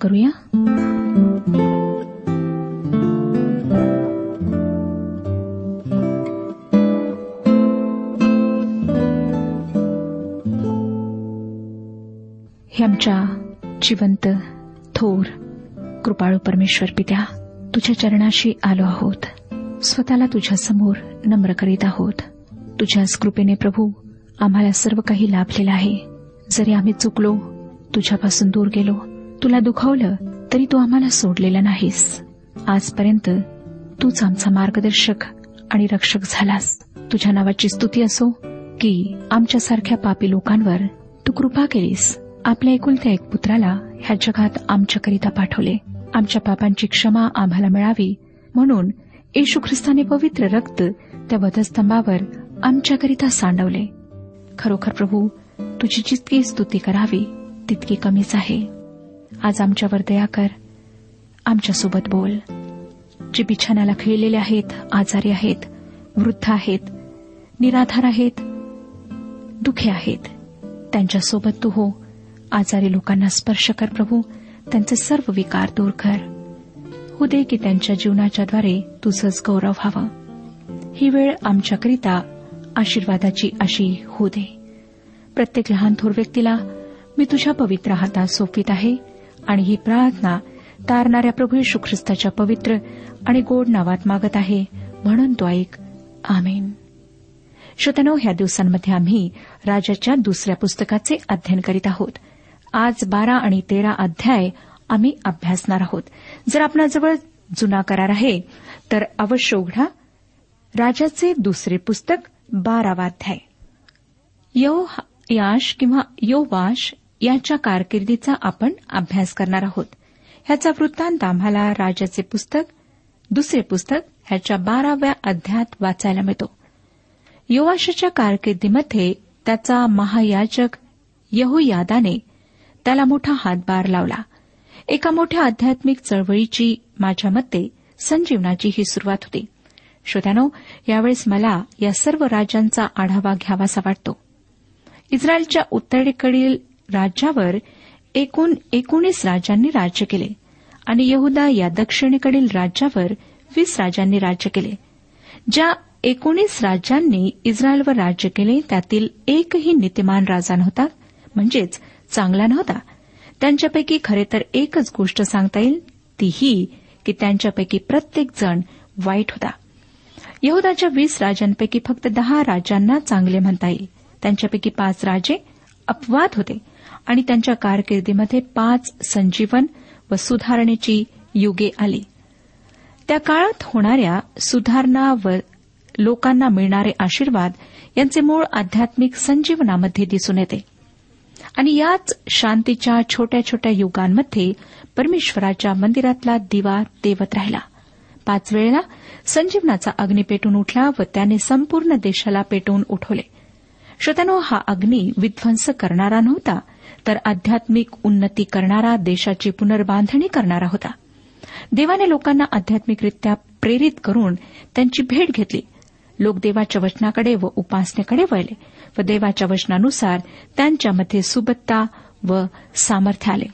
करूया? हे आमच्या जिवंत थोर कृपाळू परमेश्वर पित्या तुझ्या चरणाशी आलो आहोत. स्वतःला तुझ्या समोर नम्र करीत आहोत. तुझ्याच कृपेने प्रभू आम्हाला सर्व काही लाभलेलं आहे. जरी आम्ही चुकलो तुझ्यापासून दूर गेलो तुला दुखावलं तरी तू आम्हाला सोडलेला नाहीस. आजपर्यंत तूच आमचा मार्गदर्शक आणि रक्षक झालास. तुझ्या नावाची स्तुती असो की आमच्यासारख्या पापी लोकांवर तू कृपा केलीस. आपल्या एकुलत्या एक पुत्राला ह्या जगात आमच्याकरिता पाठवले. आमच्या पापांची क्षमा आम्हाला मिळावी. म्हणून येशू ख्रिस्ताने पवित्र रक्त त्या वधस्तंभावर आमच्याकरिता सांडवले. खरोखर प्रभू तुझी जितकी स्तुती करावी तितकी कमीच आहे. आज आमच्यावर दया कर. आमच्यासोबत बोल. जे बिछाण्याला खेळलेले आहेत आजारी आहेत वृद्ध आहेत निराधार आहेत दुखे आहेत त्यांच्यासोबत तू हो. आजारी लोकांना स्पर्श कर प्रभू. त्यांचे सर्व विकार दूर कर. हो दे की त्यांच्या जीवनाच्याद्वारे तुझंच गौरव व्हावं. ही वेळ आमच्याकरिता आशीर्वादाची अशी होऊ दे. प्रत्येक लहान थोर व्यक्तीला मी तुझ्या पवित्र हातात सोपवित आहे. आणि ही प्रार्थना तारणाऱ्या प्रभू यशू ख्रिस्ताच्या पवित्र आणि गोड नावात मागत आहे. म्हणून तो ऐक. आमेन. श्रोतनो ह्या दिवसांमध्ये आम्ही राजाच्या दुसऱ्या पुस्तकाचे अध्ययन करीत आहोत. आज बारा आणि तेरा अध्याय आम्ही अभ्यासणार आहोत. जर आपणाजवळ जुना करार आहे तर अवश्य उघडा. राजाचे दुसरे पुस्तक बारावा अध्याय. यो याश किंवा योवाश याच्या कारकिर्दीचा आपण अभ्यास करणार आहोत. ह्याचा वृत्तांत आम्हाला राजाचे पुस्तक दुसरे पुस्तक ह्याच्या बाराव्या अध्यात वाचायला मिळतो. योवाशाच्या कारकिर्दीमध्ये त्याचा महायाजक यहोयादाने त्याला मोठा हातभार लावला. एका मोठ्या आध्यात्मिक चळवळीची माझ्या मते संजीवनाची ही सुरुवात होती. श्रोत्यानो यावेळेस मला या सर्व राज्यांचा आढावा घ्यावासा वाटतो. इस्रायलच्या उत्तरेकडील राज्यावर एकूण एकोणीस राजांनी राज्य केले आणि यहुदा या दक्षिणेकडील राज्यावर वीस राजांनी राज्य केले. ज्या एकोणीस राज्यांनी इस्रायलवर राज्य केले त्यातील एकही नीतिमान राजा नव्हता म्हणजेच चांगला नव्हता. त्यांच्यापैकी खरे तर एकच गोष्ट सांगता येईल ती ही की त्यांच्यापैकी प्रत्येक जण वाईट होता. यहुदाच्या वीस राजांपैकी फक्त दहा राजांना चांगले म्हणता येईल. त्यांच्यापैकी पाच राजे अपवाद होते. आणि त्यांच्या कारकिर्दीमध्ये पाच संजीवन व सुधारणेची युगे आली. त्या काळात होणाऱ्या सुधारणा व लोकांना मिळणारे आशीर्वाद यांचे मूळ आध्यात्मिक संजीवनामध्ये दिसून येते. आणि याच शांतीच्या छोट्या छोट्या युगांमध्ये परमेश्वराच्या मंदिरातला दिवा देवत राहिला. पाच वेळेला संजीवनाचा अग्नी पेटून उठला व त्याने संपूर्ण देशाला पेटवून उठवले. श्रोत्यानो हा अग्नी विध्वंस करणारा नव्हता तर आध्यात्मिक उन्नती करणारा देशाची पुनर्बांधणी करणारा होता. देवाने लोकांना आध्यात्मिकरित्या प्रेरित करून त्यांची भेट घेतली. लोक देवाच्या वचनाकडे व उपासनेकडे वळले व देवाच्या वचनानुसार त्यांच्यामध्ये सुबत्ता व सामर्थ्य आले.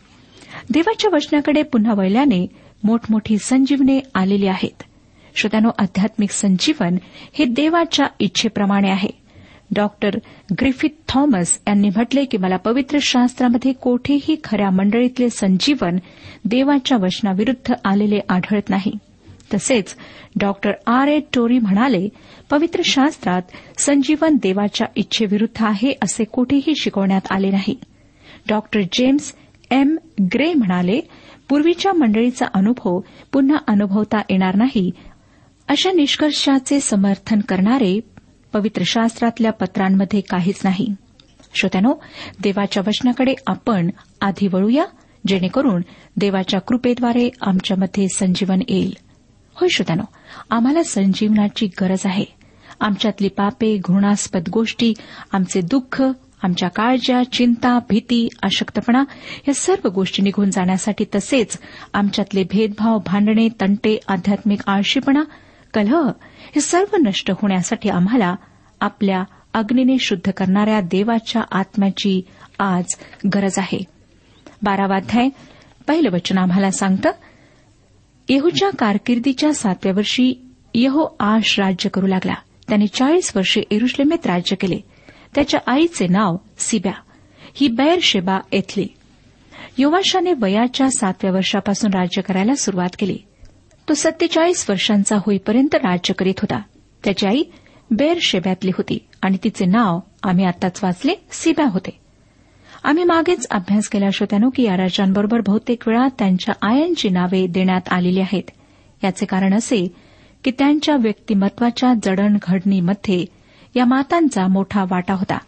देवाच्या वचनाकडे पुन्हा वळल्याने मोठमोठी संजीवने आलेली आहेत. श्रोत्यानो आध्यात्मिक संजीवन हे देवाच्या इच्छेप्रमाणे आहे. डॉक्टर ग्रिफिथ थॉमस यांनी म्हटले की मला पवित्र शास्त्रामध्ये कोठेही खऱ्या मंडळीतले संजीवन देवाच्या वचनाविरुद्ध आलेले आढळत नाही. तसेच डॉक्टर आर ए टोरी म्हणाले पवित्र शास्त्रात संजीवन देवाच्या इच्छेविरुद्ध आहे असे कोठेही शिकवण्यात आले नाही. डॉक्टर जेम्स एम ग्रे म्हणाले पूर्वीच्या मंडळीचा अनुभव पुन्हा अनुभवता येणार नाही. अशा निष्कर्षाचे समर्थन करणारे पवित्र शास्त्रातल्या पत्रांमध्ये काहीच नाही. श्रोत्यानो देवाच्या वचनाकडे आपण आधी वळूया जेणेकरून देवाच्या कृपेद्वारे आमच्यामध्ये संजीवन येईल. होय श्रोत्यानो आम्हाला संजीवनाची गरज आहे. आमच्यातली पापे घृणास्पद गोष्टी आमचे दुःख आमच्या काळज्या चिंता भीती अशक्तपणा या सर्व गोष्टी निघून जाण्यासाठी तसेच आमच्यातले भेदभाव भांडणे तंटे आध्यात्मिक आळशीपणा कलह हे सर्व नष्ट होण्यासाठी आम्हाला आपल्या अग्नीने शुद्ध करणाऱ्या देवाच्या आत्म्याची आज गरज आहे. बारावाध्याय पहिलं वचन आम्हाला सांगतं येहूच्या कारकिर्दीच्या सातव्या वर्षी यहो आश राज्य करू लागला. त्याने चाळीस वर्षे एरुश्लेमेत राज्य केले. त्याच्या आईचे नाव सिब्या. ही बैर शेबा येथली युवाशाने वयाच्या सातव्या वर्षापासून राज्य करायला सुरुवात केली. तो सत्तेचाळीस वर्षांचा होईपर्यंत राज्य करीत होता. त्याची आई बेर शेब्यातली होती आणि तिचे नाव आम्ही आताच वाचले सिब्या होते. आम्ही मागेच अभ्यास केला श्रोत्यानो की या राजांबरोबर बहुतेक वेळा त्यांच्या आयांची नावे देण्यात आलेली आहेत. याचे कारण असे की त्यांच्या व्यक्तिमत्वाच्या जडणघडणीमध्ये या मातांचा मोठा वाटा होता.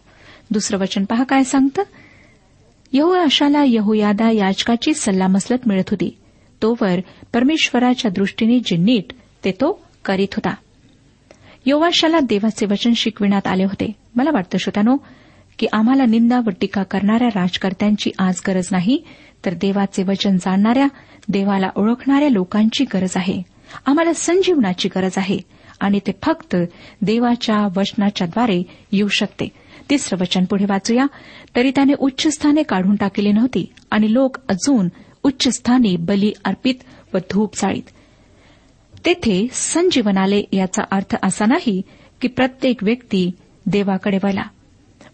दुसरं वचन पहा काय सांगतं? यहू आशाला यहोयादा याचकाची सल्लामसलत मिळत होती. तोवर परमेश्वराच्या दृष्टीने जे नीट ते तो करीत होता. योवाशाला देवाचे वचन शिकविण्यात आले होते. मला वाटतं श्रोत्यानो की आम्हाला निंदा व टीका करणाऱ्या राजकर्त्यांची आज गरज नाही तर देवाचे वचन जाणणाऱ्या देवाला ओळखणाऱ्या लोकांची गरज आहे. आम्हाला संजीवनाची गरज आहे आणि ते फक्त देवाच्या वचनाच्याद्वारे येऊ शकते. तिसरं वचन पुढे वाचूया. तरी त्याने उच्चस्थाने काढून टाकली नव्हती आणि लोक अजून उच्चस्थानी बली अर्पित व धूप चाळीत. तेथे संजीवनाले याचा अर्थ असा नाही की प्रत्येक व्यक्ती देवाकडे वळला.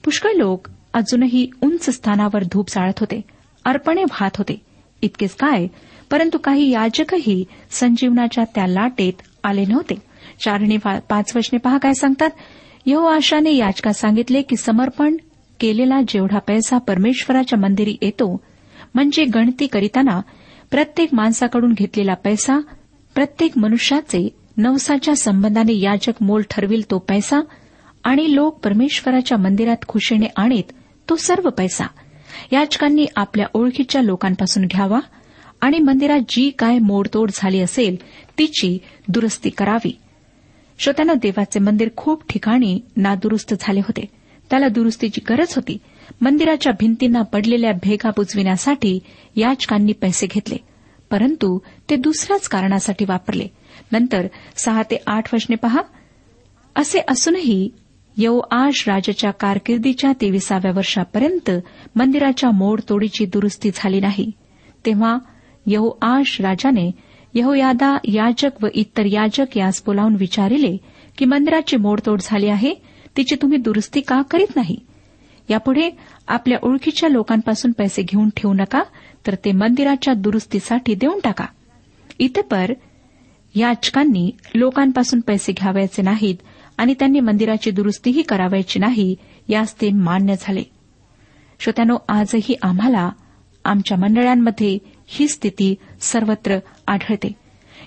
पुष्कळ लोक अजूनही उंच स्थानावर धूप जाळत होते अर्पणे वाहत होते. इतकेच काय परंतु काही याजकही संजीवनाच्या त्या लाटेत आले नव्हते. चारणी पाच वचने पहा काय सांगतात. यहो आशाने याचका सांगितले की समर्पण केलेला जेवढा पैसा परमेश्वराच्या मंदिरी येतो म्हणजे गणती करीताना प्रत्येक माणसाकडून घेतलेला पैसा प्रत्येक मनुष्याचे नवसाच्या संबंधाने याजक मोल ठरविल तो पैसा आणि लोक परमेश्वराच्या मंदिरात खुशीने आणीत तो सर्व पैसा. याचकांनी आपल्या ओळखीच्या लोकांपासून घ्यावा आणि मंदिरात जी काय मोडतोड झाली असेल तिची दुरुस्ती करावी. श्रोत्यानं देवाचे मंदिर खूप ठिकाणी नादुरुस्त झाले होते. त्याला दुरुस्तीची गरज होती. मंदिराच्या भिंतींना पडलेल्या भेगा बुजविण्यासाठी याचकांनी पैसे घेतले. परंतु ते दुसऱ्याच कारणासाठी वापरले. नंतर सहा ते आठ वचने पहा. असे असूनही यव आश राजाच्या कारकिर्दीच्या तेविसाव्या वर्षापर्यंत मंदिराच्या मोडतोडीची दुरुस्ती झाली नाही. तेव्हा यहो आश राजाने यहोयादा याजक व इतर याजक यास बोलावून विचारिले की मंदिराची मोडतोड झाली आहे. तिची तुम्ही दुरुस्ती का करीत नाही? यापुढे आपल्या ओळखीच्या लोकांपासून पैसे घेऊन ठेवू नका तर ते मंदिराच्या दुरुस्तीसाठी देऊन टाका. इतपर याचकांनी लोकांपासून पैसे घ्यावायचे नाहीत आणि त्यांनी मंदिराची दुरुस्तीही करावायची नाही यास ते मान्य झाले. श्रोत्यानो आजही आम्हाला आमच्या मंडळांमध्ये ही स्थिती सर्वत्र आढळते.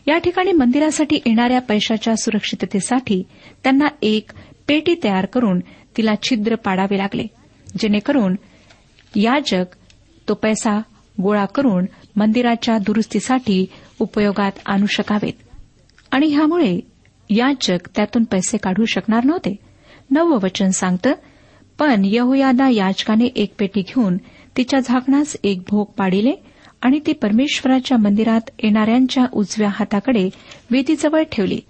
या ठिकाणी मंदिरासाठी येणाऱ्या पैशाच्या सुरक्षिततेसाठी त्यांना एक पेटी तयार करून तिला छिद्र पाडावे लागले. जेणेकरून याजक तो पैसा गोळा करून मंदिराच्या दुरुस्तीसाठी उपयोगात आणू शकावेत. आणि ह्यामुळे याजक त्यातून पैसे काढू शकणार नव्हते. नवं वचन सांगतं पण यहोयादा याचकाने एक पेटी घेऊन तिच्या झाकणास एक भोग पाडिले आणि ती परमेश्वराच्या मंदिरात येणाऱ्यांच्या उजव्या हाताकडे वेदीजवळ ठेवली.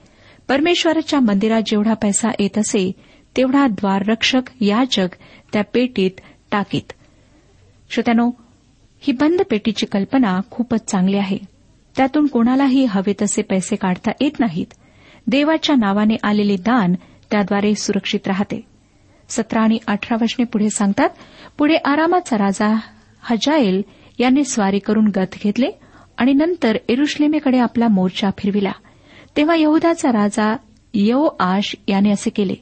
परमेश्वराच्या मंदिरात जेवढा पैसा येत असे तेवढा द्वाररक्षक याजक त्या पेटीत टाकीत. श्रोत्यानो ही बंद पेटीची कल्पना खूपच चांगली आहे. त्यातून कोणालाही हवे तसे पैसे काढता येत नाहीत. देवाच्या नावाने आलेले दान त्याद्वारे सुरक्षित राहते. सतरा आणि अठरा वर्षने पुढे सांगतात पुढे आरामाचा राजा हजाएल याने स्वारी करून गत घेतले आणि नंतर एरुश्लेमेकडे आपला मोर्चा फिरविला. तेव्हा यहुदाचा राजा यहो आश याने असे केले.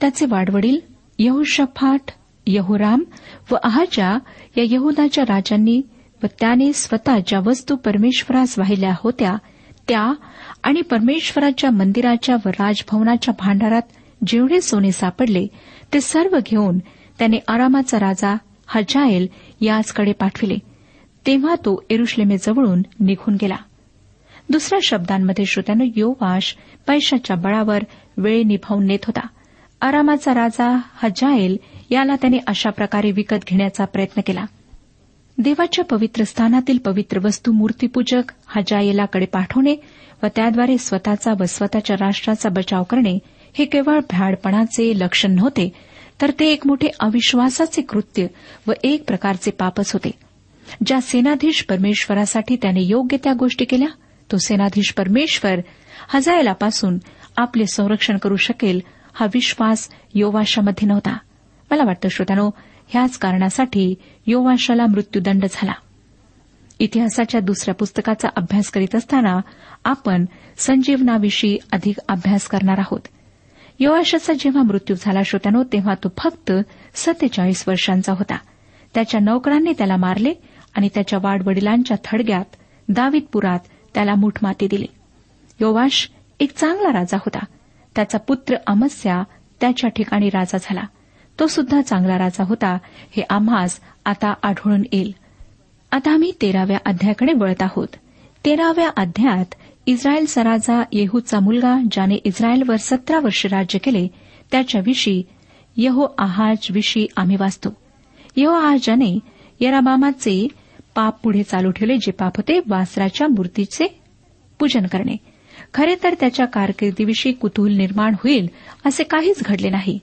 त्याचे वाडवडील यहुशफाट यहोराम व अहाजा या यहुदाच्या राजांनी व त्याने स्वतः ज्या वस्तू परमेश्वरास वाहिल्या होत्या त्या आणि परमेश्वराच्या मंदिराच्या व राजभवनाच्या भांडारात जेवढे सोने सापडले ते सर्व घेऊन त्याने आरामाचा राजा हजाएल याचकडे पाठविले. तेव्हा तो एरुश्लेमेजवळून निघून गेला. दुसऱ्या शब्दांमध्ये श्रोत्यानं योवाश पैशाच्या बळावर वेळ निभावून नेत होता. आरामाचा राजा हजाएल याला त्याने अशा प्रकारे विकत घेण्याचा प्रयत्न केला. देवाच्या पवित्र स्थानातील पवित्र वस्तू मूर्तीपूजक हजायेलाकडे पाठवणे व त्याद्वारे स्वतःचा व स्वतःच्या राष्ट्राचा बचाव करणे हे केवळ भ्याडपणाचे लक्षण नव्हते तर ते एक मोठे अविश्वासाचे कृत्य व एक प्रकारचे पापच होते. ज्या सेनाधीश परमेश्वरासाठी त्याने योग्य त्या गोष्टी केल्या तो सेनाधीश परमेश्वर हजायलापासून आपले संरक्षण करू शकेल हा विश्वास योवाशामध्ये नव्हता. मला वाटतं श्रोत्यानो ह्याच कारणासाठी योवाशाला मृत्यूदंड झाला. इतिहासाच्या दुसऱ्या पुस्तकाचा अभ्यास करीत असताना आपण संजीवनाविषयी अधिक अभ्यास करणार आहोत. योवाशाचा जेव्हा मृत्यू झाला श्रोत्यानो तेव्हा तो फक्त सत्तेचाळीस वर्षांचा होता. त्याच्या नौकरांनी त्याला मारले आणि त्याच्या वाडवडिलांच्या थडग्यात दावीदपुरात त्याला मुठमाती दिली. योवाश एक चांगला राजा होता. त्याचा पुत्र अमस्या त्याच्या ठिकाणी राजा झाला. तो सुद्धा चांगला राजा होता हे आम्हास आता आढळून येईल. आता आम्ही तेराव्या अध्यायाकडे वळत आहोत. तेराव्या अध्यायात इस्रायलचा राजा येहूचा मुलगा ज्याने इस्रायलवर सतरा वर्ष राज्य केले त्याच्याविषयी यहो आहाज विषयी आम्ही वाचतो. यहो आहाजाने यराबामाचे पाप पुढे चालू ठेवले जे पाप होते वासराच्या मूर्तीचे पूजन करणे. खरे तर त्याच्या कारकिर्दीविषयी कुतूहल निर्माण होईल असे काहीच घडले नाही.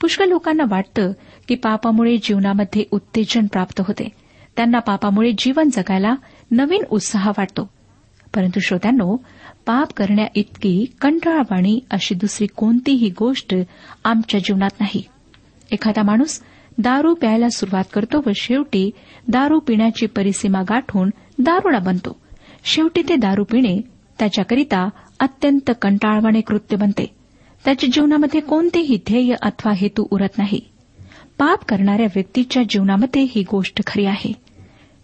पुष्कळ लोकांना वाटतं की पापामुळे जीवनामध्ये उत्तेजन प्राप्त होते. त्यांना पापामुळे जीवन जगायला नवीन उत्साह वाटतो. परंतु श्रोत्यांनो पाप करण्या इतकी कंटाळवाणी अशी दुसरी कोणतीही गोष्ट आमच्या जीवनात नाही. एखादा माणूस दारू प्यायला सुरुवात करतो व शेवटी दारू पिण्याची परिसीमा गाठून दारुडा बनतो. शेवटी ते दारू पिणे त्याच्याकरिता अत्यंत कंटाळवाणे कृत्य बनते. त्याच्या जीवनामध्ये कोणतेही ध्येय अथवा हेतू उरत नाही. पाप करणाऱ्या व्यक्तीच्या जीवनामध्ये ही गोष्ट खरी आहे.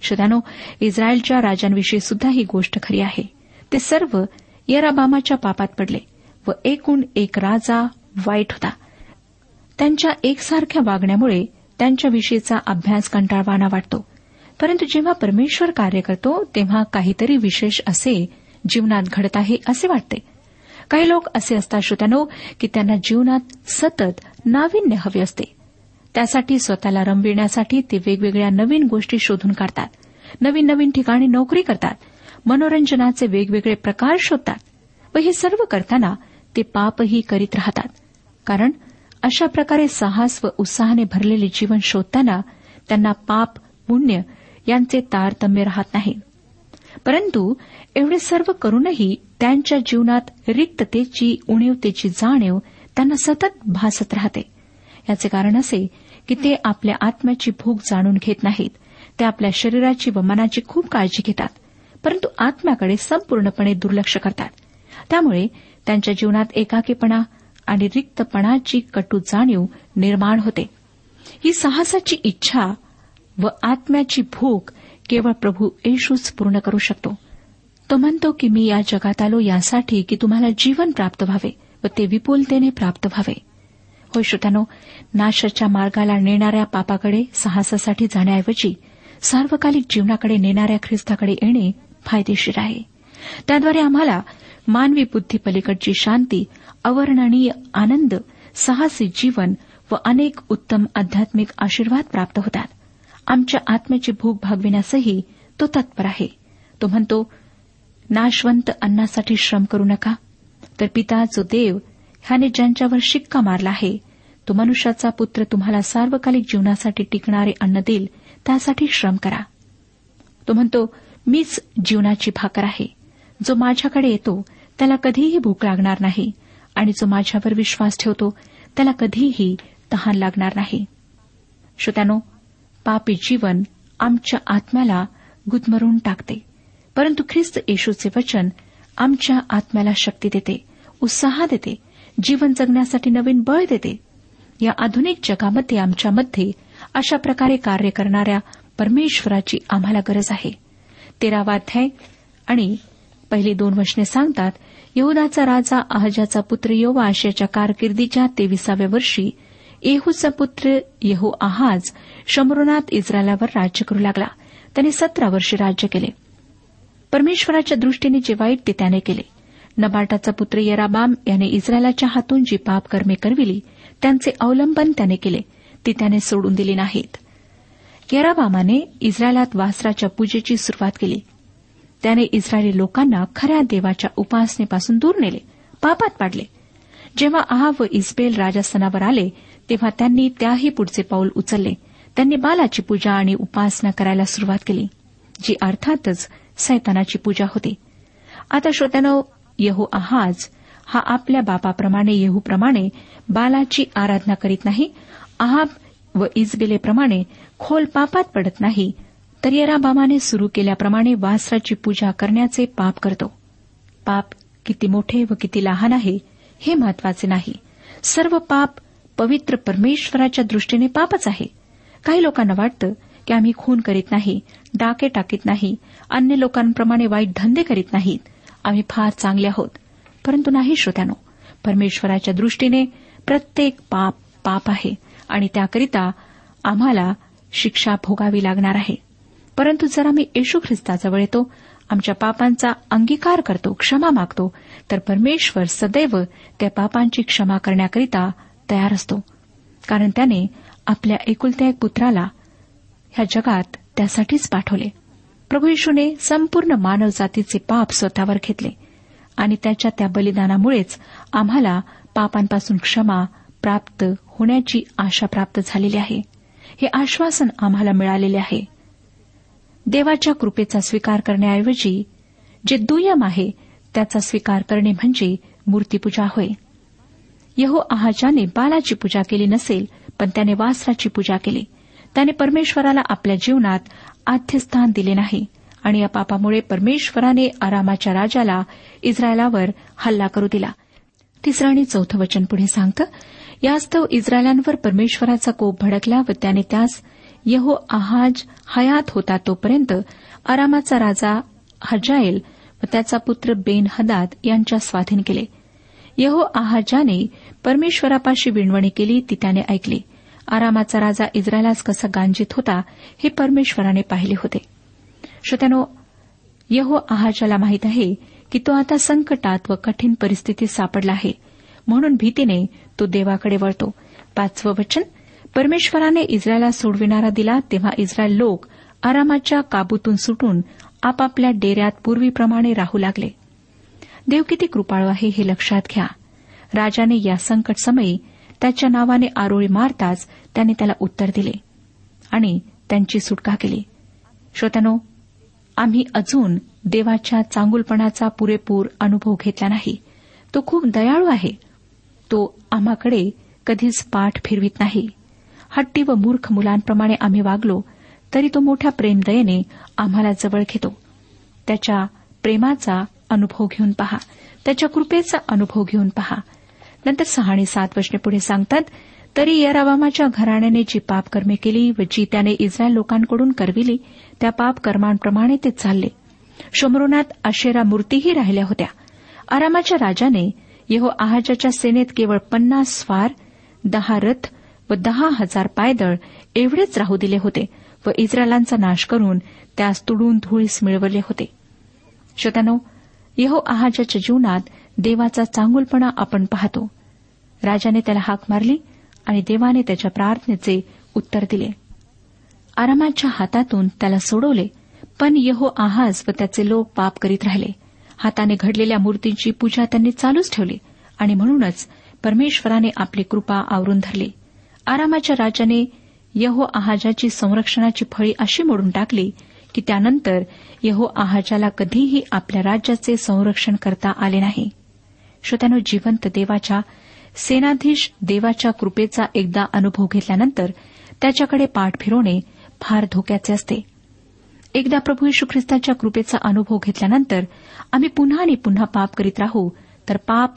श्रोत्यानो इस्रायलच्या राजांविषयी सुद्धा ही गोष्ट खरी आहे. ते सर्व यराबामाच्या पापात पडले व एकूण एक राजा वाईट होता. त्यांच्या एकसारख्या वागण्यामुळे त्यांच्याविषयीचा अभ्यास कंटाळवाना वाटतो. परंतु जेव्हा परमेश्वर कार्य करतो तेव्हा काहीतरी विशेष असे जीवनात घडत आहे असे वाटते. काही लोक असे असतात श्रोत्यानो की त्यांना जीवनात सतत नाविन्य हवे असते. त्यासाठी स्वतःला रमविण्यासाठी ते वेगवेगळ्या नवीन गोष्टी शोधून काढतात. नवीन नवीन ठिकाणी नोकरी करतात. मनोरंजनाचे वेगवेगळे प्रकार शोधतात. व हे सर्व करताना ते पापही करीत राहतात. कारण अशा प्रकारे साहस व उत्साहाने भरलेले जीवन शोधताना त्यांना पाप पुण्य यांचे तारतम्य राहत नाही. परंतु एवढे सर्व करूनही त्यांच्या जीवनात रिक्ततेची उणीवतेची जाणीव त्यांना सतत भासत राहते. याचे कारण असे की ते आपल्या आत्म्याची भूक जाणून घेत नाहीत. ते आपल्या शरीराची व मनाची खूप काळजी घेतात. परंतु आत्म्याकडे संपूर्णपणे दुर्लक्ष करतात. त्यामुळे त्यांच्या जीवनात एकाकीपणा आणि रिक्तपणाची कटू जाणीव निर्माण होते. ही साहसाची इच्छा व आत्म्याची भूक केवळ प्रभू येशूच पूर्ण करू शकतो. तो म्हणतो की मी या जगात आलो यासाठी की तुम्हाला जीवन प्राप्त व्हावे व ते विपुलतेने प्राप्त व्हावे. होय श्रोत्यानो नाशाच्या मार्गाला नेणाऱ्या पापाकडे साहसासाठी जाण्याऐवजी सार्वकालिक जीवनाकडे नेणाऱ्या ख्रिस्ताकडे येणे फायदेशीर आहे. त्याद्वारे आम्हाला मानवी बुद्धीपलीकडची शांती अवर्णनीय आनंद साहसी जीवन व अनेक उत्तम आध्यात्मिक आशीर्वाद प्राप्त होतात. आमच्या आत्म्याची भूक भागविण्यासही तो तत्पर आहे. तो म्हणतो नाशवंत अन्नासाठी श्रम करू नका. तर पिता जो देव ह्याने ज्यांच्यावर शिक्का मारला आहे तो मनुष्याचा पुत्र तुम्हाला सार्वकालिक जीवनासाठी टिकणारे अन्न देईल त्यासाठी श्रम करा. तो म्हणतो मीच जीवनाची भाकर आहे. जो माझ्याकडे येतो त्याला कधीही भूक लागणार नाही. आणि जो माझ्यावर विश्वास ठेवतो त्याला कधीही तहान लागणार नाही. श्रोत्यानो पापी जीवन आमच्या आत्म्याला गुदमरून टाकते. परंतु ख्रिस्त येशूचे वचन आमच्या आत्म्याला शक्ती देते उत्साह देते जीवन जगण्यासाठी नवीन बळ देते. या आधुनिक जगामध्ये आमच्यामध्ये अशा प्रकारे कार्य करणाऱ्या परमेश्वराची आम्हाला गरज आहे. तेरावा अध्याय आणि पहिली दोन वचने सांगतात यहुदाचा राजा अहजाचा पुत्र योवा आशियाच्या कारकिर्दीच्या तेविसाव्या वर्षी येहूचा पुत्र येहू आहाज शमरोनात इस्रायलावर राज्य करू लागला. त्याने सतरा वर्षे राज्य केले. परमेश्वराच्या दृष्टीने जे वाईट ते त्याने केले. नबाटाचा पुत्र येराबाम याने इस्रायलाच्या हातून जी पाप कर्मे करविली त्यांचे अवलंबन त्याने केले. ती त्याने सोडून दिली नाहीत. यराबामाने इस्रायलात वासराच्या पूजेची सुरुवात केली. त्याने इस्रायली लोकांना खऱ्या देवाच्या उपासनेपासून दूर नेले पापात पाडले. जेव्हा आहा व इस्बेल राजस्थानावर आले तेव्हा त्यांनी त्याही पुढचे पाऊल उचलले. त्यांनी बालाची पूजा आणि उपासना करायला सुरुवात केली जी अर्थातच सैतानाची पूजा होती. आता श्रोत्यानो यहू आहाज हा आपल्या बापाप्रमाणे येहूप्रमाणे बालाची आराधना करीत नाही. आहाब व इजबेलेप्रमाणे खोल पापात पडत नाही. तर येराबामाने सुरू केल्याप्रमाणे वासराची पूजा करण्याचे पाप करतो. पाप किती मोठे व किती लहान आहे हे महत्त्वाचे नाही. सर्व पाप पवित्र परमेश्वराच्या दृष्टीने पापच आहे. काही लोकांना वाटतं की आम्ही खून करीत नाही डाके टाकीत नाही अन्य लोकांप्रमाणे वाईट धंदे करीत नाहीत. आम्ही फार चांगले आहोत. परंतु नाही श्रोत्यानो परमेश्वराच्या दृष्टीने प्रत्येक पाप पाप आहे आणि त्याकरिता आम्हाला शिक्षा भोगावी लागणार आहे. परंतु जर आम्ही येशू ख्रिस्ताजवळ येतो आमच्या पापांचा अंगीकार करतो क्षमा मागतो तर परमेश्वर सदैव त्या पापांची क्षमा करण्याकरिता तयार असतो. कारण त्याने आपल्या एकुलत्या एक पुत्राला ह्या जगात त्यासाठीच पाठवले. प्रभू येशूने संपूर्ण मानवजातीचे पाप स्वतःवर घेतले आणि त्याच्या त्या बलिदानामुळेच आम्हाला पापांपासून क्षमा प्राप्त होण्याची आशा प्राप्त झालेली आहे. हे आश्वासन आम्हाला मिळालेले आहे. देवाच्या कृपेचा स्वीकार करण्याऐवजी जे दुय्यम आहे त्याचा स्वीकार करणे म्हणजे मूर्तीपूजा होय. यहो आहाजाने बालाची पूजा केली नसेल पण त्याने वासराची पूजा केली. त्याने परमेश्वराला आपल्या जीवनात आद्यस्थान दिले नाही आणि या पापामुळे परमेश्वराने आरामाच्या राजाला इस्रायलावर हल्ला करू दिला. तिसरं आणि चौथं वचन पुढे सांगतं यास्तव इस्रायलांवर परमेश्वराचा कोप भडकला व त्याने त्यास यहो आहाज हयात होता तोपर्यंत आरामाचा राजा हजाएल व त्याचा पुत्र बेन हदाद यांच्या स्वाधीन केले. यहो आहाजाने परमेश्वरापाशी विणवणी केली ती त्याने ऐकली. आरामाचा राजा इस्रायलास कसा गांजित होता हे परमेश्वराने पाहिले होते. श्रोत्यानो यहो आहाजाला माहीत आहे की तो आता संकटात व कठीण परिस्थितीत सापडला आहे. म्हणून भीतीने तो देवाकडे वळतो. पाचवं वचन परमेश्वराने इस्रायला सोडविणारा दिला तेव्हा इस्रायल लोक आरामाच्या काबूतून सुटून आपापल्या डेऱ्यात पूर्वीप्रमाणे राहू लागले. देव किती कृपाळू आहे हे लक्षात घ्या. राजाने या संकट समयी त्याच्या नावाने आरोळी मारताच त्याने त्याला उत्तर दिले आणि त्यांची सुटका केली. श्रोत्यानो आम्ही अजून देवाच्या चांगुलपणाचा पुरेपूर अनुभव घेतला नाही. तो खूप दयाळू आहे. तो आम्हाकडे कधीच पाठ फिरवित नाही. हट्टी व मूर्ख मुलांप्रमाणे आम्ही वागलो तरी तो मोठ्या प्रेमदयेने आम्हाला जवळ घेतो. त्याच्या प्रेमाचा अनुभव घेऊन पहा. त्याच्या कृपेचा अनुभव घेऊन पहा. नंतर सहा आणि सात वर्षे पुढे सांगतात तरी यरावामाच्या घराण्याने जी पापकर्मे केली व जी त्याने इस्रायल लोकांकडून करविली त्या पापकर्मांप्रमाणे ते चालले. शोमरोनात अशेरा मूर्तीही राहिल्या होत्या. आरामाच्या राजाने यहो आहाजाच्या सेनेत केवळ पन्नास स्वार दहा रथ व दहा हजार पायदळ एवढेच राहू दिले होते व इस्रायलांचा नाश करून त्यास तुडून धुळीस मिळवले होते. श्रोत्यानो यहो आहाजाच्या जीवनात देवाचा चांगुलपणा आपण पाहतो. राजाने त्याला हाक मारली आणि देवाने त्याच्या प्रार्थनेचे उत्तर दिले. आरामाच्या हातातून त्याला सोडवले पण यहो आहाज व त्याचे लोक पाप करीत राहिले. हाताने घडलेल्या मूर्तींची पूजा त्यांनी चालूच ठेवली आणि म्हणूनच परमेश्वराने आपली कृपा आवरून धरली. आरामाच्या राजाने यहो आहाजाची संरक्षणाची फळी अशी मोडून टाकली की त्यानंतर यहो आहाजाला कधीही आपल्या राज्याचे संरक्षण करता आले नाही. श्रोत्यानो जिवंत देवाच्या सेनाधीश देवाच्या कृपेचा एकदा अनुभव घेतल्यानंतर त्याच्याकडे पाठ फिरवणे फार धोक्याचे असते. एकदा प्रभू यशू ख्रिस्ताच्या कृपेचा अनुभव घेतल्यानंतर आम्ही पुन्हा आणि पुन्हा पाप करीत राहू तर पाप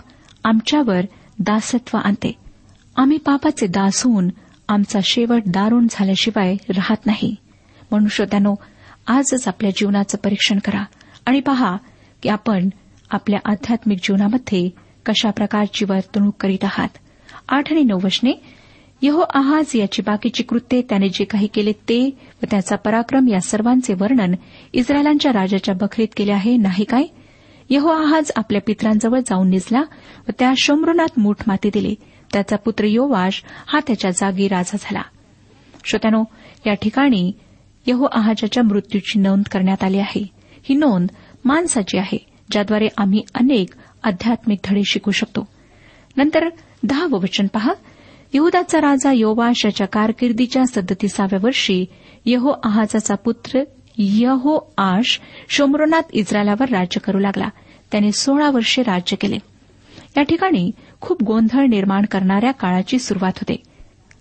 आमच्यावर दासत्व आणते. आम्ही पापाचे दास होऊन आमचा शेवट दारुण झाल्याशिवाय राहत नाही. म्हणून श्रोत्यानो आजच आपल्या जीवनाचं परीक्षण करा आणि पहा की आपण आपल्या आध्यात्मिक जीवनामध्ये कशा प्रकारची वर्तणूक करीत आहात. आठ आणि नऊ वशने यहो आहाज याची बाकीची कृत्ये त्याने जे काही केले ते व त्याचा पराक्रम या सर्वांचे वर्णन इस्रायलांच्या राजाच्या बखरीत केले आहे नाही काय? यहो आहाज आपल्या पित्रांजवळ जाऊन निजला व त्या शंभरुनात मूठ माती दिली. त्याचा पुत्र योवाश हा त्याच्या जागी राजा झाला. श्रोत्यानो या ठिकाणी यहो आहाजाच्या मृत्यूची नोंद करण्यात आली आहे. ही नोंद माणसाची आहे ज्याद्वारे आम्ही अनेक आध्यात्मिक धडे शिकू शकतो. नंतर दहावं वचन पहा. यहदाचा राजा योवाश याच्या कारकिर्दीच्या सदतीसाव्या वर्षी यहो आहाजाचा पुत्र यहो आश शोमरोनात इस्रायलावर राज्य करू लागला. त्याने सोळा वर्षे राज्य केले. या ठिकाणी खूप गोंधळ निर्माण करणाऱ्या काळाची सुरुवात होते.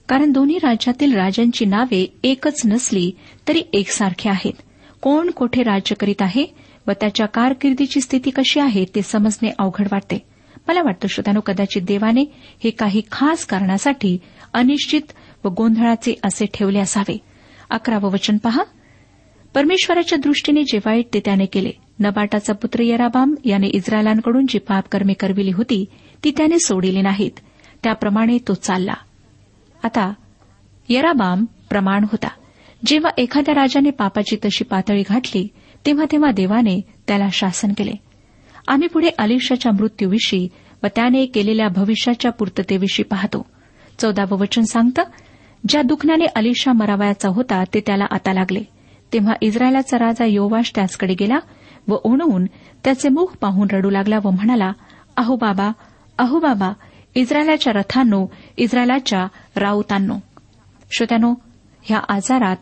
कारण दोन्ही राज्यातील राजांची नावे एकच नसली तरी एकसारखी आहेत. कोण कोठे राज्य करीत आहे व त्याच्या कारकिर्दीची स्थिती कशी आहे ते समजणे अवघड वाटते. मला वाटतं श्रोत्यानो कदाचित देवाने हे काही खास कारणासाठी अनिश्चित व गोंधळाचे असे ठेवले असावे. अकरावं वचन पहा. परमेश्वराच्या दृष्टीने जे वाईट ते त्याने केले नबाटाचा पुत्र यराबाम याने इस्रायलांकडून जी पापकर्मे करविली होती ती त्याने सोडिली नाहीत. त्याप्रमाणे तो चालला. आता यराबाम प्रमाण होता. जेव्हा एखाद्या राजाने पापाची तशी पातळी गाठली तेव्हा तेव्हा देवाने त्याला शासन केले. आम्ही पुढे अलिशाच्या मृत्यूविषयी व त्याने केलेल्या भविष्याच्या पूर्ततेविषयी पाहतो. चौदावं वचन सांगतं ज्या दुखण्याने अलिशा मरावयाचा होता ते त्याला आता लागले. तेव्हा इस्रायलाचा राजा योवाश त्याचकडे गेला व ओणवून त्याचे मुख पाहून रडू लागला व म्हणाला अहो बाबा अहो बाबा इस्रायलाच्या रथांनो इस्रायलाच्या राऊतांनो. श्रोत्यानो ह्या आजारात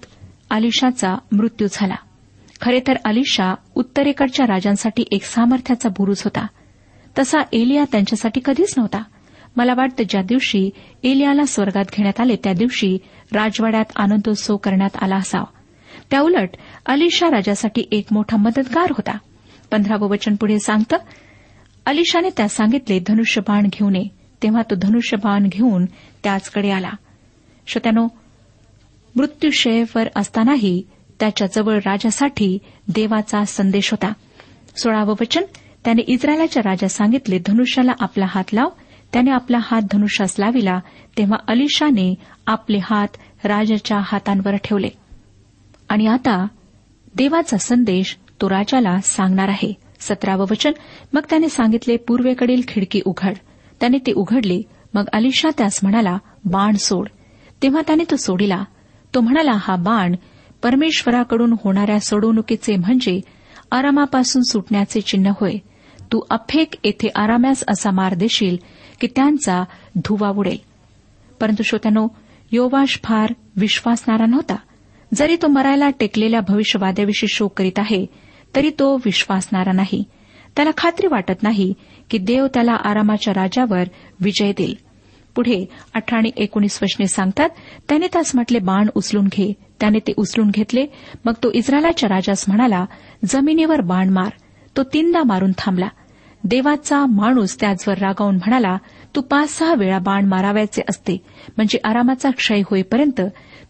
अलिशाचा मृत्यू झाला. खरे तर अलिशा उत्तरेकडच्या राजांसाठी एक सामर्थ्याचा बुरुज होता. तसा एलिया त्यांच्यासाठी कधीच नव्हता. मला वाटतं ज्या दिवशी एलियाला स्वर्गात घेण्यात आले त्या दिवशी राजवाड्यात आनंदोत्सव करण्यात आला असावा. त्याउलट अलिशा राजासाठी एक मोठा मदतगार होता. पंधरावं वचन पुढे सांगतं अलिशाने त्यास सांगितले धनुष्यबाण घेऊ नये तेव्हा तो धनुष्यबाण घेऊन त्याचकडे आला. श्रोत्यानो मृत्यूशयवर असतानाही त्याच्याजवळ राजासाठी देवाचा संदेश होता. सोळावं वचन त्याने इस्रायलाच्या राजा सांगितले धनुष्याला आपला हात लाव. त्याने आपला हात धनुष्यास लाविला तेव्हा अलिशाने आपले हात राजाच्या हातांवर ठेवले. आणि आता देवाचा संदेश तो राजाला सांगणार आहे. सतरावं वचन मग त्याने सांगितले पूर्वेकडील खिडकी उघड. त्याने ते उघडले. मग अलिशा त्यास म्हणाला बाण सोड. तेव्हा त्याने तो सोडिला. तो म्हणाला हा बाण परमेश्वराकडून होणाऱ्या सोडवणुकीचे म्हणजे आरामापासून सुटण्याचे चिन्ह होय. तू अफेक येथे आराम्यास असा मार देशील की त्यांचा धुवा उडेल. परंतु श्रोत्यानो योवाश फार विश्वासणारा नव्हता. जरी तो मरायला टेकलेल्या भविष्यवाद्याविषयी शोक करीत आहे तरी तो विश्वासणारा नाही. त्याला खात्री वाटत नाही की देव त्याला आरामाच्या राजावर विजय देईल. पुढे अठरा आणि एकोणीस वचने सांगतात त्याने त्यास म्हटले बाण उचलून घे. त्याने ते उचलून घेतले. मग तो इस्रायलाच्या राजास म्हणाला जमिनीवर बाण मार. तो तीनदा मारून थांबला. देवाचा माणूस त्याचवर रागावून म्हणाला तू पाच सहा वेळा बाण मारावायचे असते. म्हणजे आरामाचा क्षय होईपर्यंत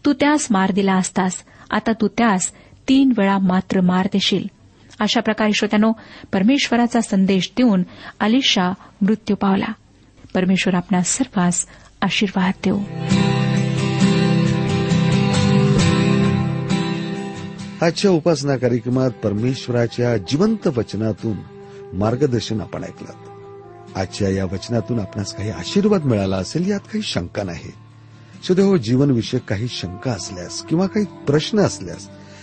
तू त्यास मार दिला असतास. आता तू त्यास तीन वेळा मात्र मार देशील. अशा प्रकारे श्रोत्यानो परमेश्वराचा संदेश देऊन अलिशा मृत्यू पावला. परमेश्वर आपणा सर्वांस आशीर्वाद देऊ. आजच्या उपासना कार्यक्रमात परमेश्वराच्या जिवंत वचनातून मार्गदर्शन आपण ऐकलं. आजच्या या वचनातून आपणास काही आशीर्वाद मिळाला असेल यात काही शंका नाही. सुदैव जीवनविषयक काही शंका असल्यास किंवा काही प्रश्न असल्यास